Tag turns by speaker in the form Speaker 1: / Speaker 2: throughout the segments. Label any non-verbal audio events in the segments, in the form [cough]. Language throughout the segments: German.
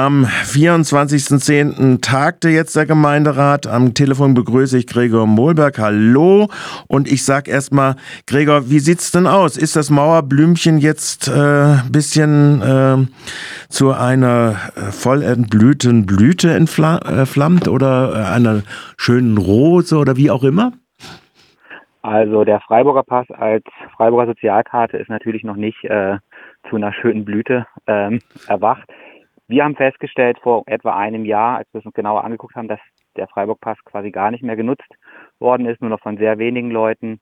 Speaker 1: Am 24.10. tagte jetzt der Gemeinderat. Am Telefon begrüße ich Gregor Mohlberg. Hallo. Und ich sag erstmal, Gregor, wie sieht's denn aus? Ist das Mauerblümchen jetzt ein äh, bisschen äh, zu einer äh, voll entblühten Blüte entflammt äh, oder äh, einer schönen Rose oder wie auch immer?
Speaker 2: Also der Freiburger Pass als Freiburger Sozialkarte ist natürlich noch nicht äh, zu einer schönen Blüte ähm, erwacht. Wir haben festgestellt vor etwa einem Jahr, als wir es uns genauer angeguckt haben, dass der Freiburg-Pass quasi gar nicht mehr genutzt worden ist, nur noch von sehr wenigen Leuten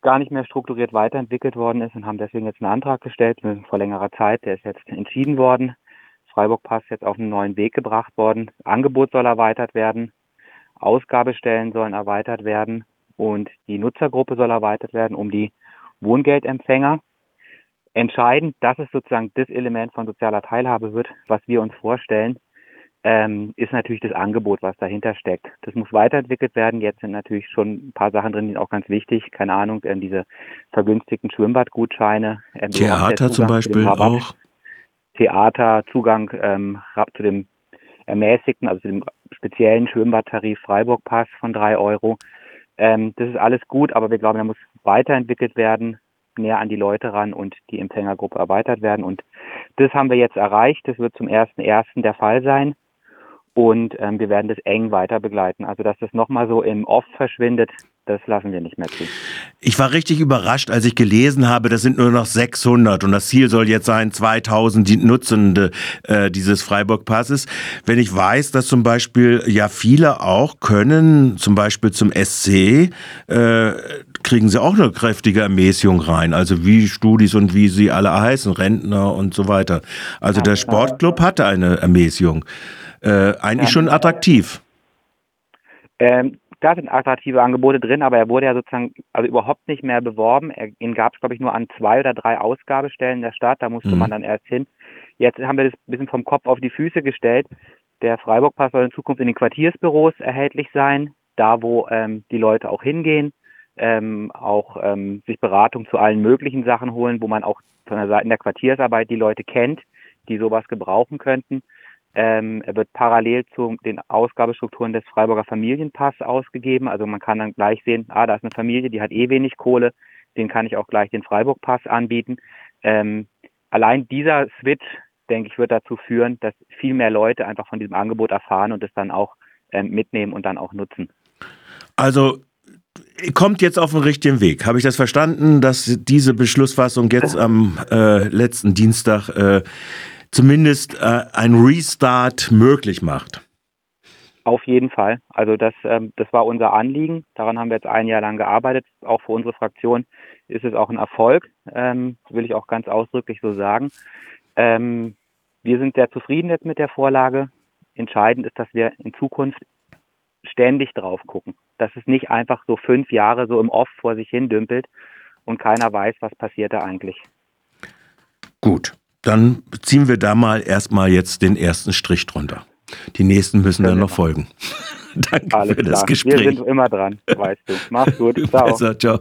Speaker 2: gar nicht mehr strukturiert weiterentwickelt worden ist und haben deswegen jetzt einen Antrag gestellt vor längerer Zeit. Der ist jetzt entschieden worden. Freiburg-Pass jetzt auf einen neuen Weg gebracht worden. Angebot soll erweitert werden. Ausgabestellen sollen erweitert werden und die Nutzergruppe soll erweitert werden um die Wohngeldempfänger entscheidend, dass es sozusagen das Element von sozialer Teilhabe wird, was wir uns vorstellen, ähm, ist natürlich das Angebot, was dahinter steckt. Das muss weiterentwickelt werden. Jetzt sind natürlich schon ein paar Sachen drin, die sind auch ganz wichtig. Keine Ahnung, äh, diese vergünstigten Schwimmbadgutscheine.
Speaker 1: Äh, Theater zum Beispiel auch.
Speaker 2: Theater, Zugang ähm, zu dem ermäßigten, also zu dem speziellen Schwimmbadtarif Freiburg-Pass von drei Euro. Ähm, das ist alles gut, aber wir glauben, er muss weiterentwickelt werden näher an die Leute ran und die Empfängergruppe erweitert werden. Und das haben wir jetzt erreicht. Das wird zum 1.1. der Fall sein. Und ähm, wir werden das eng weiter begleiten. Also, dass das nochmal so im Off verschwindet, das lassen wir nicht mehr zu.
Speaker 1: Ich war richtig überrascht, als ich gelesen habe, das sind nur noch 600 und das Ziel soll jetzt sein 2000 Nutzende äh, dieses Freiburg-Passes. Wenn ich weiß, dass zum Beispiel ja viele auch können, zum Beispiel zum SC, äh, kriegen sie auch eine kräftige Ermäßigung rein. Also wie Studis und wie sie alle heißen, Rentner und so weiter. Also der Sportclub hatte eine Ermäßigung. Äh, eigentlich schon attraktiv.
Speaker 2: Ähm, da sind attraktive Angebote drin, aber er wurde ja sozusagen also überhaupt nicht mehr beworben. Er, ihn gab es, glaube ich, nur an zwei oder drei Ausgabestellen der Stadt. Da musste mhm. man dann erst hin. Jetzt haben wir das ein bisschen vom Kopf auf die Füße gestellt. Der Freiburg-Pass soll in Zukunft in den Quartiersbüros erhältlich sein, da wo ähm, die Leute auch hingehen, ähm, auch ähm, sich Beratung zu allen möglichen Sachen holen, wo man auch von der Seite der Quartiersarbeit die Leute kennt, die sowas gebrauchen könnten. Ähm, er wird parallel zu den Ausgabestrukturen des Freiburger Familienpass ausgegeben. Also man kann dann gleich sehen, ah, da ist eine Familie, die hat eh wenig Kohle, den kann ich auch gleich den Freiburg-Pass anbieten. Ähm, allein dieser Switch, denke ich, wird dazu führen, dass viel mehr Leute einfach von diesem Angebot erfahren und es dann auch ähm, mitnehmen und dann auch nutzen.
Speaker 1: Also kommt jetzt auf den richtigen Weg. Habe ich das verstanden, dass diese Beschlussfassung jetzt [laughs] am äh, letzten Dienstag äh, zumindest äh, ein Restart möglich macht.
Speaker 2: Auf jeden Fall. Also das, ähm, das war unser Anliegen. Daran haben wir jetzt ein Jahr lang gearbeitet. Auch für unsere Fraktion ist es auch ein Erfolg, ähm, will ich auch ganz ausdrücklich so sagen. Ähm, wir sind sehr zufrieden jetzt mit der Vorlage. Entscheidend ist, dass wir in Zukunft ständig drauf gucken. Dass es nicht einfach so fünf Jahre so im Off vor sich hin dümpelt und keiner weiß, was passiert da eigentlich.
Speaker 1: Gut dann ziehen wir da mal erstmal jetzt den ersten Strich drunter. Die nächsten müssen dann noch folgen. [laughs]
Speaker 2: Danke Alles für das klar. Gespräch. Wir sind immer dran, weißt du. Mach's gut. [laughs]
Speaker 1: Ciao. Besser, ciao.